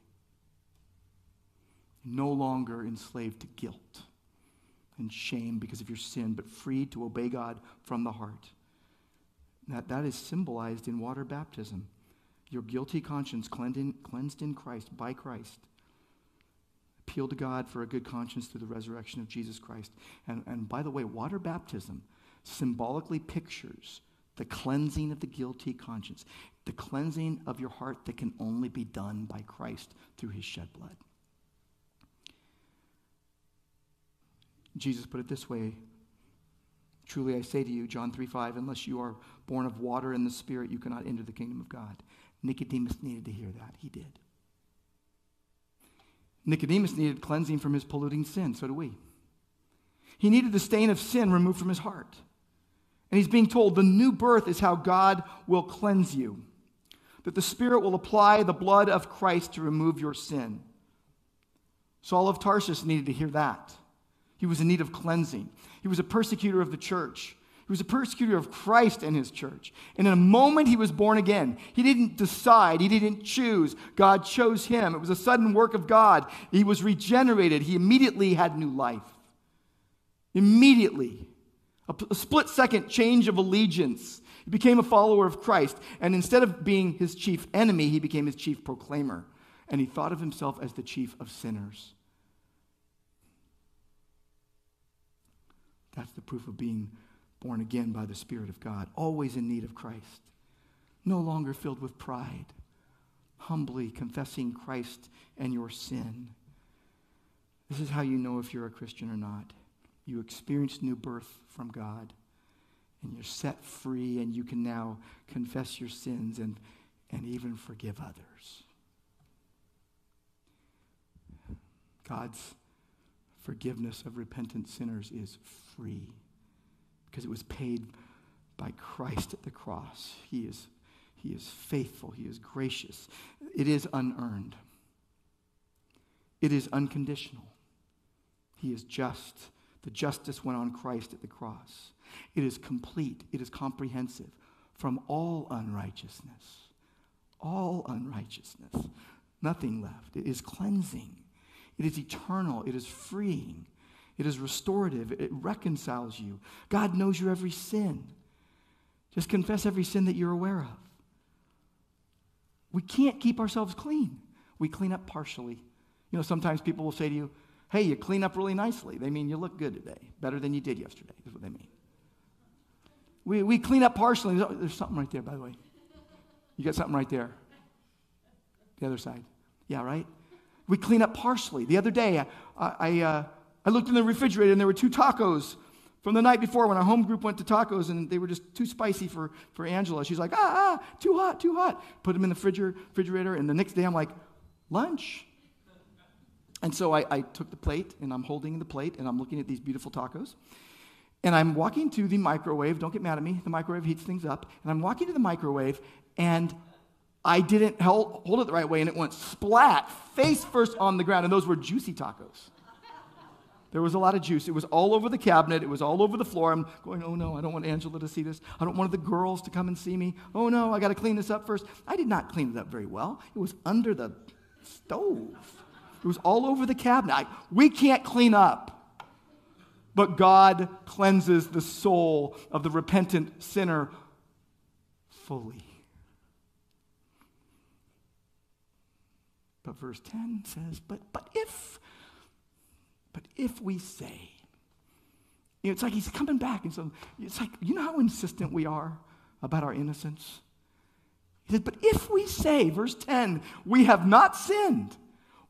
No longer enslaved to guilt and shame because of your sin, but free to obey God from the heart. That, that is symbolized in water baptism. Your guilty conscience cleansed in, Christ, by Christ. Appeal to God for a good conscience through the resurrection of Jesus Christ. And, and by the way, water baptism symbolically pictures the cleansing of the guilty conscience, the cleansing of your heart that can only be done by Christ through his shed blood. Jesus put it this way Truly I say to you, John 3 5, unless you are born of water and the Spirit, you cannot enter the kingdom of God. Nicodemus needed to hear that. He did. Nicodemus needed cleansing from his polluting sin. So do we. He needed the stain of sin removed from his heart. And he's being told the new birth is how God will cleanse you, that the Spirit will apply the blood of Christ to remove your sin. Saul of Tarsus needed to hear that. He was in need of cleansing. He was a persecutor of the church. He was a persecutor of Christ and his church. And in a moment, he was born again. He didn't decide, he didn't choose. God chose him. It was a sudden work of God. He was regenerated. He immediately had new life. Immediately. A, split second change of allegiance. He became a follower of Christ. And instead of being his chief enemy, he became his chief proclaimer. And he thought of himself as the chief of sinners. That's the proof of being born again by the Spirit of God, always in need of Christ, no longer filled with pride, humbly confessing Christ and your sin. This is how you know if you're a Christian or not. You experience new birth from God, and you're set free, and you can now confess your sins and, and even forgive others. God's forgiveness of repentant sinners is free because it was paid by Christ at the cross. He is, he is faithful, He is gracious. It is unearned, it is unconditional. He is just. The justice went on Christ at the cross. It is complete, it is comprehensive from all unrighteousness. All unrighteousness. Nothing left. It is cleansing. It is eternal. It is freeing. It is restorative. It reconciles you. God knows your every sin. Just confess every sin that you're aware of. We can't keep ourselves clean. We clean up partially. You know, sometimes people will say to you, hey, you clean up really nicely. They mean you look good today, better than you did yesterday, is what they mean. We, we clean up partially. There's something right there, by the way. You got something right there. The other side. Yeah, right? We clean up partially. The other day, I, I, uh, I looked in the refrigerator and there were two tacos from the night before when our home group went to tacos and they were just too spicy for, for Angela. She's like, ah, ah, too hot, too hot. Put them in the refrigerator. And the next day I'm like, lunch. And so I, I took the plate and I'm holding the plate and I'm looking at these beautiful tacos. And I'm walking to the microwave. Don't get mad at me. The microwave heats things up. And I'm walking to the microwave and I didn't hold, hold it the right way and it went splat face first on the ground. And those were juicy tacos. There was a lot of juice. It was all over the cabinet. It was all over the floor. I'm going, oh no, I don't want Angela to see this. I don't want the girls to come and see me. Oh no, I got to clean this up first. I did not clean it up very well. It was under the stove, it was all over the cabinet. I, we can't clean up. But God cleanses the soul of the repentant sinner fully. But verse 10 says, but, but if, but if we say, you know, it's like he's coming back. And so it's like, you know how insistent we are about our innocence? He said, but if we say, verse 10, we have not sinned,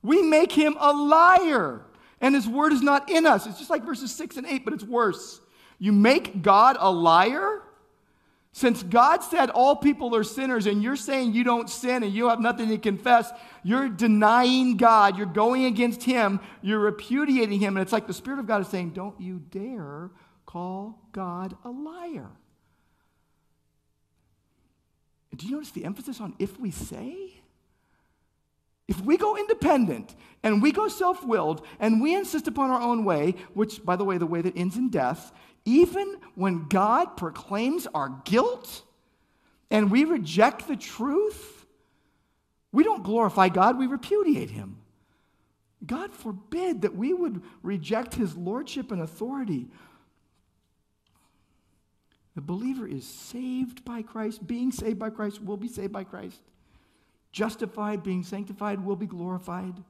we make him a liar, and his word is not in us. It's just like verses 6 and 8, but it's worse. You make God a liar? Since God said all people are sinners and you're saying you don't sin and you have nothing to confess, you're denying God. You're going against Him. You're repudiating Him. And it's like the Spirit of God is saying, Don't you dare call God a liar. Do you notice the emphasis on if we say? If we go independent and we go self willed and we insist upon our own way, which, by the way, the way that ends in death, even when God proclaims our guilt and we reject the truth, we don't glorify God, we repudiate him. God forbid that we would reject his lordship and authority. The believer is saved by Christ, being saved by Christ, will be saved by Christ. Justified, being sanctified, will be glorified.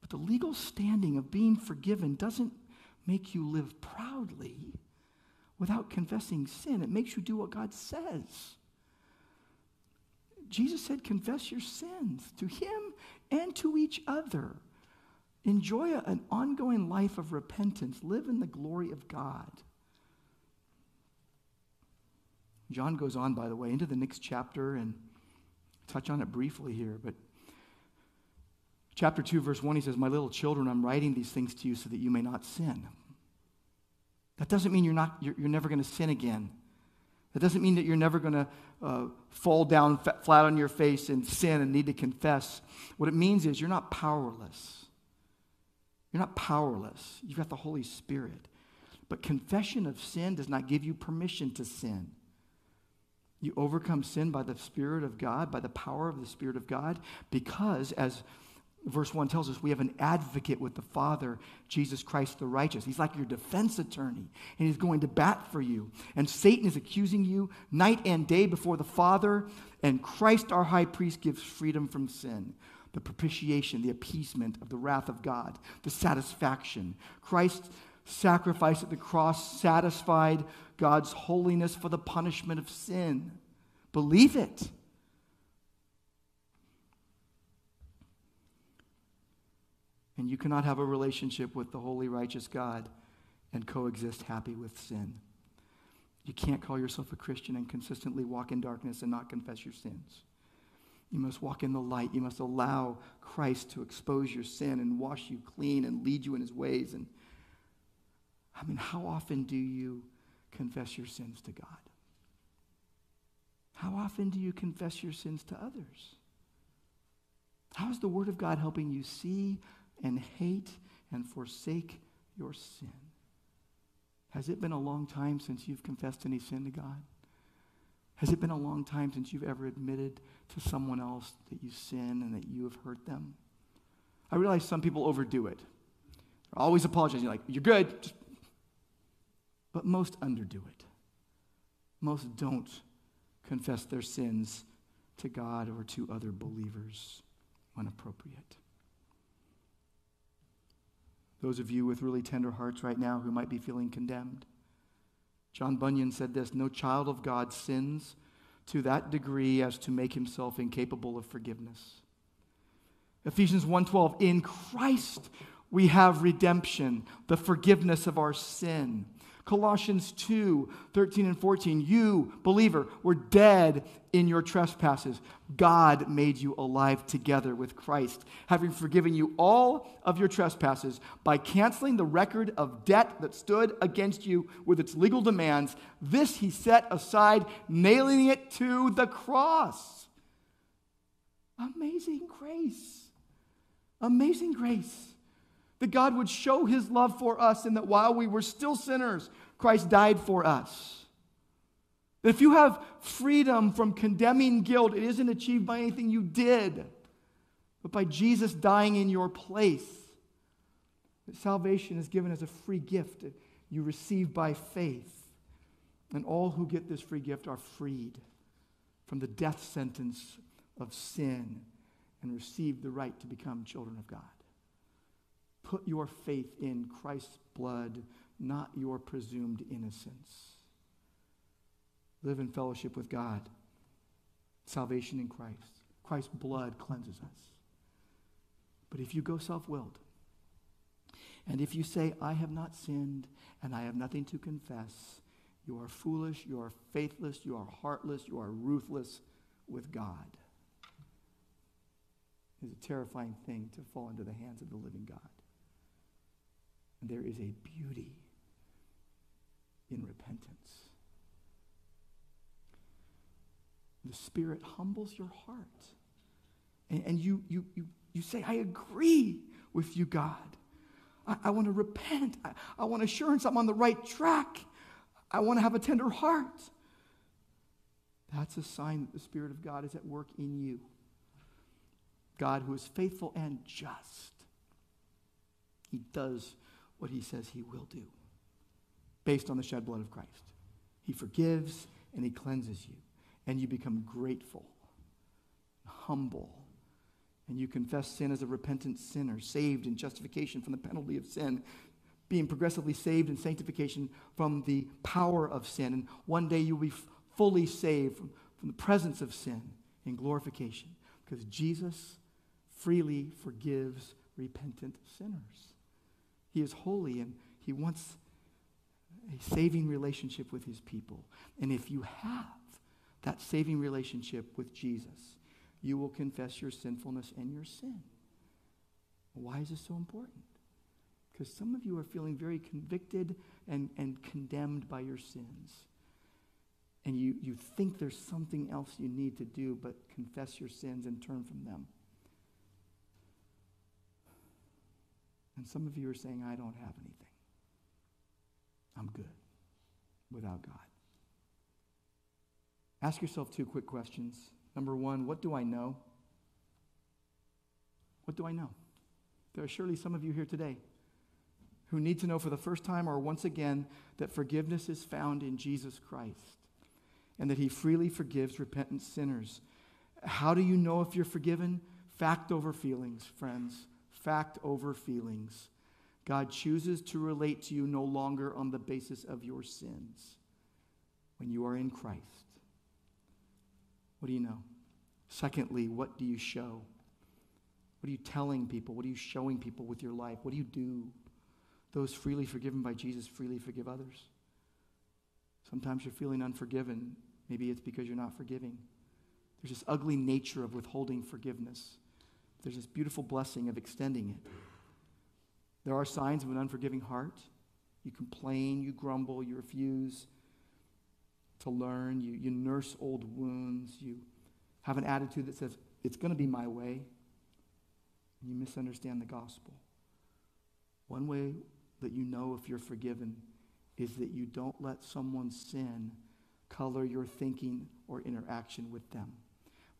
But the legal standing of being forgiven doesn't make you live proudly without confessing sin. It makes you do what God says. Jesus said, confess your sins to him and to each other. Enjoy an ongoing life of repentance. Live in the glory of God. John goes on, by the way, into the next chapter and touch on it briefly here, but chapter 2, verse 1, he says, My little children, I'm writing these things to you so that you may not sin. That doesn't mean you're, not, you're, you're never going to sin again. That doesn't mean that you're never going to uh, fall down flat on your face and sin and need to confess. What it means is you're not powerless. You're not powerless. You've got the Holy Spirit. But confession of sin does not give you permission to sin. You overcome sin by the Spirit of God, by the power of the Spirit of God, because, as verse 1 tells us, we have an advocate with the Father, Jesus Christ the righteous. He's like your defense attorney, and he's going to bat for you. And Satan is accusing you night and day before the Father, and Christ, our high priest, gives freedom from sin. The propitiation, the appeasement of the wrath of God, the satisfaction. Christ's sacrifice at the cross satisfied God's holiness for the punishment of sin. Believe it. And you cannot have a relationship with the holy, righteous God and coexist happy with sin. You can't call yourself a Christian and consistently walk in darkness and not confess your sins. You must walk in the light. You must allow Christ to expose your sin and wash you clean and lead you in his ways. And I mean, how often do you confess your sins to God? How often do you confess your sins to others? How is the Word of God helping you see and hate and forsake your sin? Has it been a long time since you've confessed any sin to God? Has it been a long time since you've ever admitted to someone else that you sin and that you have hurt them? I realize some people overdo it. They're always apologizing, like, you're good, but most underdo it. Most don't confess their sins to God or to other believers when appropriate. Those of you with really tender hearts right now who might be feeling condemned, John Bunyan said this No child of God sins to that degree as to make himself incapable of forgiveness. Ephesians 1:12 In Christ we have redemption, the forgiveness of our sin. Colossians 2 13 and 14. You, believer, were dead in your trespasses. God made you alive together with Christ, having forgiven you all of your trespasses by canceling the record of debt that stood against you with its legal demands. This he set aside, nailing it to the cross. Amazing grace. Amazing grace. That God would show his love for us and that while we were still sinners, Christ died for us. That if you have freedom from condemning guilt, it isn't achieved by anything you did, but by Jesus dying in your place. That salvation is given as a free gift you receive by faith. And all who get this free gift are freed from the death sentence of sin and receive the right to become children of God. Put your faith in Christ's blood, not your presumed innocence. Live in fellowship with God. Salvation in Christ. Christ's blood cleanses us. But if you go self willed, and if you say, I have not sinned and I have nothing to confess, you are foolish, you are faithless, you are heartless, you are ruthless with God. It's a terrifying thing to fall into the hands of the living God. And there is a beauty in repentance. The Spirit humbles your heart. And, and you, you, you, you say, I agree with you, God. I, I want to repent. I, I want assurance I'm on the right track. I want to have a tender heart. That's a sign that the Spirit of God is at work in you. God, who is faithful and just, He does what He says He will do based on the shed blood of Christ. He forgives and He cleanses you, and you become grateful, humble, and you confess sin as a repentant sinner, saved in justification from the penalty of sin, being progressively saved in sanctification from the power of sin. And one day you'll be fully saved from, from the presence of sin in glorification because Jesus freely forgives repentant sinners. He is holy and he wants a saving relationship with his people. And if you have that saving relationship with Jesus, you will confess your sinfulness and your sin. Why is this so important? Because some of you are feeling very convicted and, and condemned by your sins. And you, you think there's something else you need to do but confess your sins and turn from them. And some of you are saying, I don't have anything. I'm good without God. Ask yourself two quick questions. Number one, what do I know? What do I know? There are surely some of you here today who need to know for the first time or once again that forgiveness is found in Jesus Christ and that he freely forgives repentant sinners. How do you know if you're forgiven? Fact over feelings, friends. Fact over feelings. God chooses to relate to you no longer on the basis of your sins when you are in Christ. What do you know? Secondly, what do you show? What are you telling people? What are you showing people with your life? What do you do? Those freely forgiven by Jesus freely forgive others. Sometimes you're feeling unforgiven. Maybe it's because you're not forgiving. There's this ugly nature of withholding forgiveness. There's this beautiful blessing of extending it. There are signs of an unforgiving heart. You complain, you grumble, you refuse to learn, you, you nurse old wounds, you have an attitude that says, it's going to be my way, you misunderstand the gospel. One way that you know if you're forgiven is that you don't let someone's sin color your thinking or interaction with them.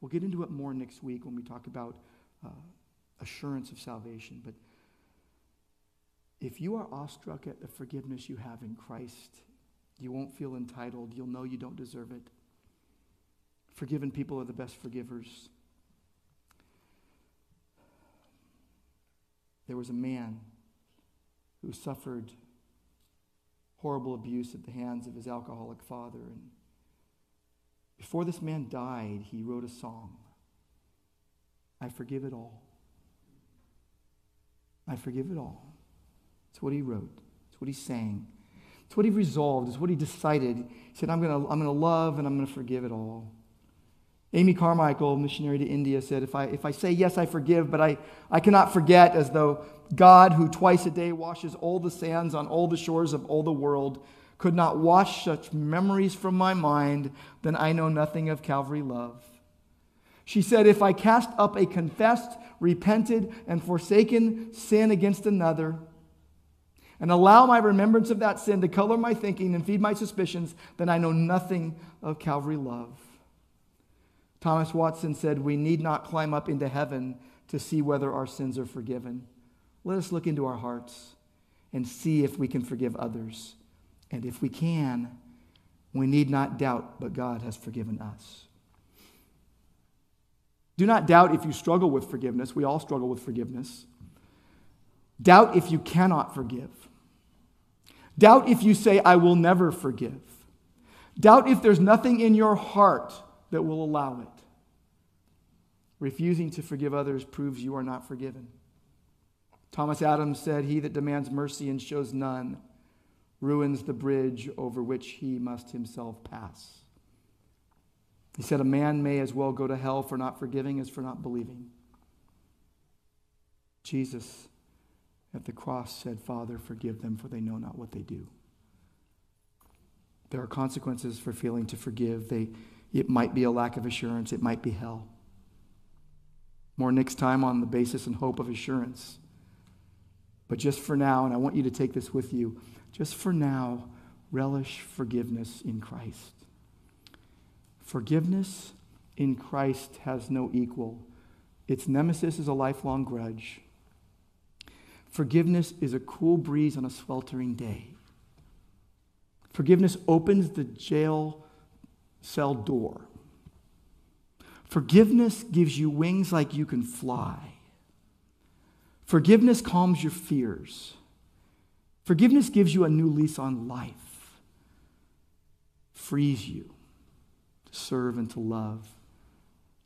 We'll get into it more next week when we talk about uh, assurance of salvation. But if you are awestruck at the forgiveness you have in Christ, you won't feel entitled. You'll know you don't deserve it. Forgiven people are the best forgivers. There was a man who suffered horrible abuse at the hands of his alcoholic father. And before this man died, he wrote a song I forgive it all. I forgive it all. It's what he wrote, it's what he sang. It's what he resolved, it's what he decided. He said, I'm going to I'm going to love and I'm going to forgive it all. Amy Carmichael, missionary to India, said, if I, if I say yes, I forgive, but I, I cannot forget as though God, who twice a day washes all the sands on all the shores of all the world, could not wash such memories from my mind, then I know nothing of Calvary love. She said, If I cast up a confessed, repented, and forsaken sin against another, and allow my remembrance of that sin to color my thinking and feed my suspicions, then I know nothing of Calvary love. Thomas Watson said, We need not climb up into heaven to see whether our sins are forgiven. Let us look into our hearts and see if we can forgive others. And if we can, we need not doubt, but God has forgiven us. Do not doubt if you struggle with forgiveness. We all struggle with forgiveness. Doubt if you cannot forgive. Doubt if you say, I will never forgive. Doubt if there's nothing in your heart that will allow it. Refusing to forgive others proves you are not forgiven. Thomas Adams said, He that demands mercy and shows none ruins the bridge over which he must himself pass. He said, A man may as well go to hell for not forgiving as for not believing. Jesus at the cross said, Father, forgive them, for they know not what they do. There are consequences for failing to forgive. They, it might be a lack of assurance, it might be hell. More next time on the basis and hope of assurance. But just for now, and I want you to take this with you, just for now, relish forgiveness in Christ. Forgiveness in Christ has no equal. Its nemesis is a lifelong grudge. Forgiveness is a cool breeze on a sweltering day. Forgiveness opens the jail cell door. Forgiveness gives you wings like you can fly. Forgiveness calms your fears. Forgiveness gives you a new lease on life, frees you serve and to love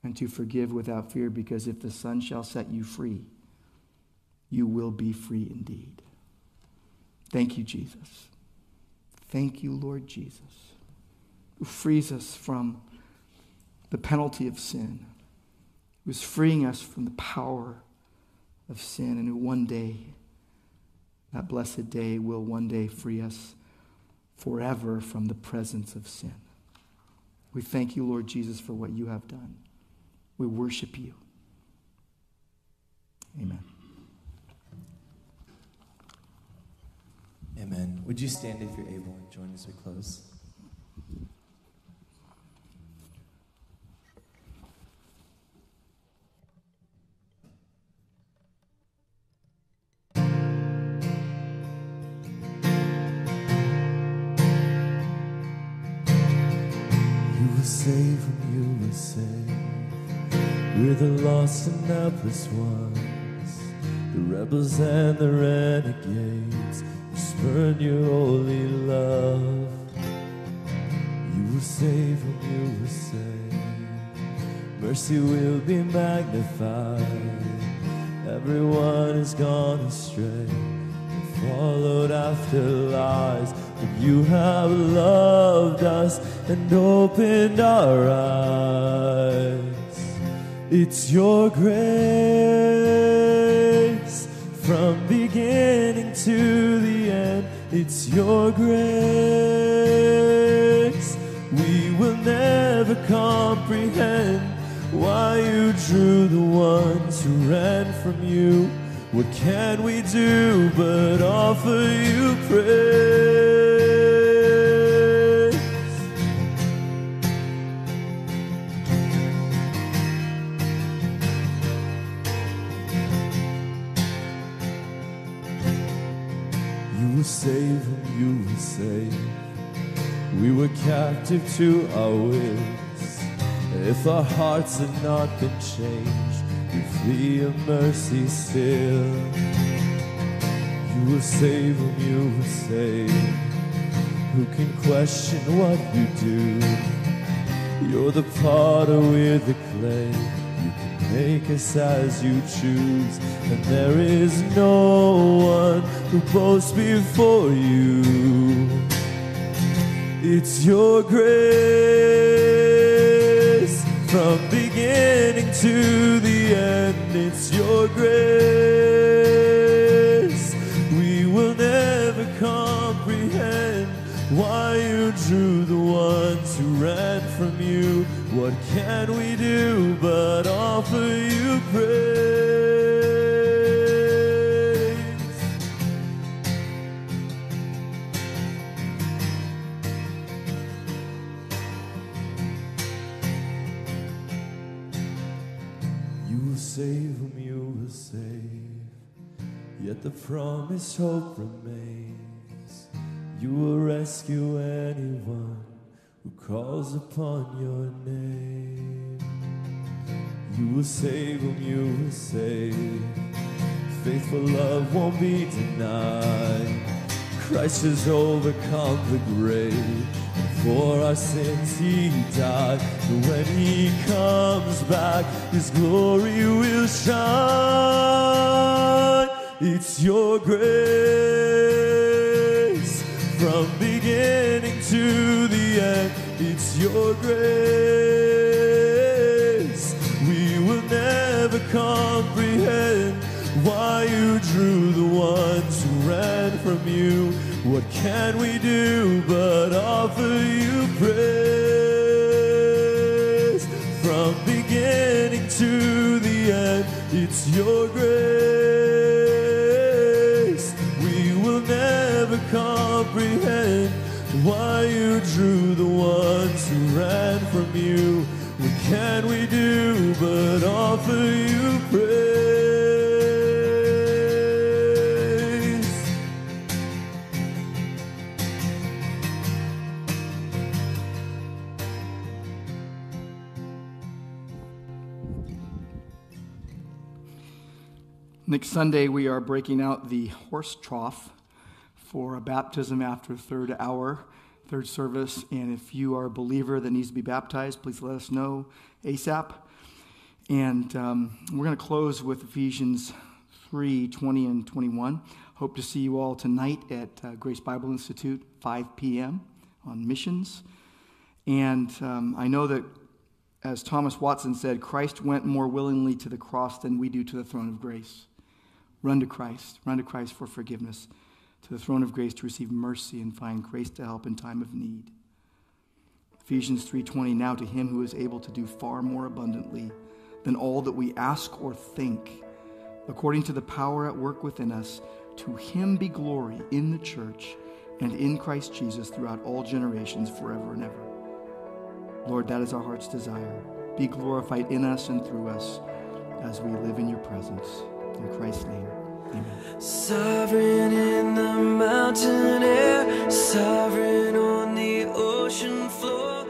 and to forgive without fear, because if the Son shall set you free, you will be free indeed. Thank you, Jesus. Thank you, Lord Jesus, who frees us from the penalty of sin, who is freeing us from the power of sin, and who one day, that blessed day, will one day free us forever from the presence of sin. We thank you, Lord Jesus, for what you have done. We worship you. Amen. Amen. Would you stand if you're able and join as we close? Saved when you were saved. We're the lost and helpless ones, the rebels and the renegades spurn your holy love. You will save when you will save. Mercy will be magnified. Everyone has gone astray and followed after lies. You have loved us and opened our eyes. It's your grace from beginning to the end. It's your grace. We will never comprehend why you drew the ones who ran from you. What can we do but offer you praise? Saved when you were save. We were captive to our wills. If our hearts had not been changed, we flee your mercy still. You will save when you were save. Who can question what you do? You're the potter with the clay. Make us as you choose. And there is no one who boasts before you. It's your grace from beginning to the end. It's your grace. We will never comprehend why you drew the ones who ran from you. What can we do but offer you praise? You will save whom you will save, yet the promised hope remains. You will rescue anyone calls upon your name. You will save whom you will save. Faithful love won't be denied. Christ has overcome the grave. For our sins he died. And when he comes back, his glory will shine. It's your grace from beginning to. It's your grace. We will never comprehend why you drew the ones who ran from you. What can we do but offer you praise? From beginning to the end, it's your grace. We will never comprehend why you drew the ones who ran from you. What can we do but offer you praise? Next Sunday, we are breaking out the horse trough for a baptism after third hour, third service. And if you are a believer that needs to be baptized, please let us know ASAP. And um, we're going to close with Ephesians 3 20 and 21. Hope to see you all tonight at uh, Grace Bible Institute, 5 p.m. on missions. And um, I know that, as Thomas Watson said, Christ went more willingly to the cross than we do to the throne of grace. Run to Christ. Run to Christ for forgiveness, to the throne of grace to receive mercy and find grace to help in time of need. Ephesians 3:20 Now to him who is able to do far more abundantly than all that we ask or think, according to the power at work within us, to him be glory in the church and in Christ Jesus throughout all generations forever and ever. Lord, that is our heart's desire. Be glorified in us and through us as we live in your presence. In Christ's name, Sovereign in the mountain air, sovereign on the ocean floor.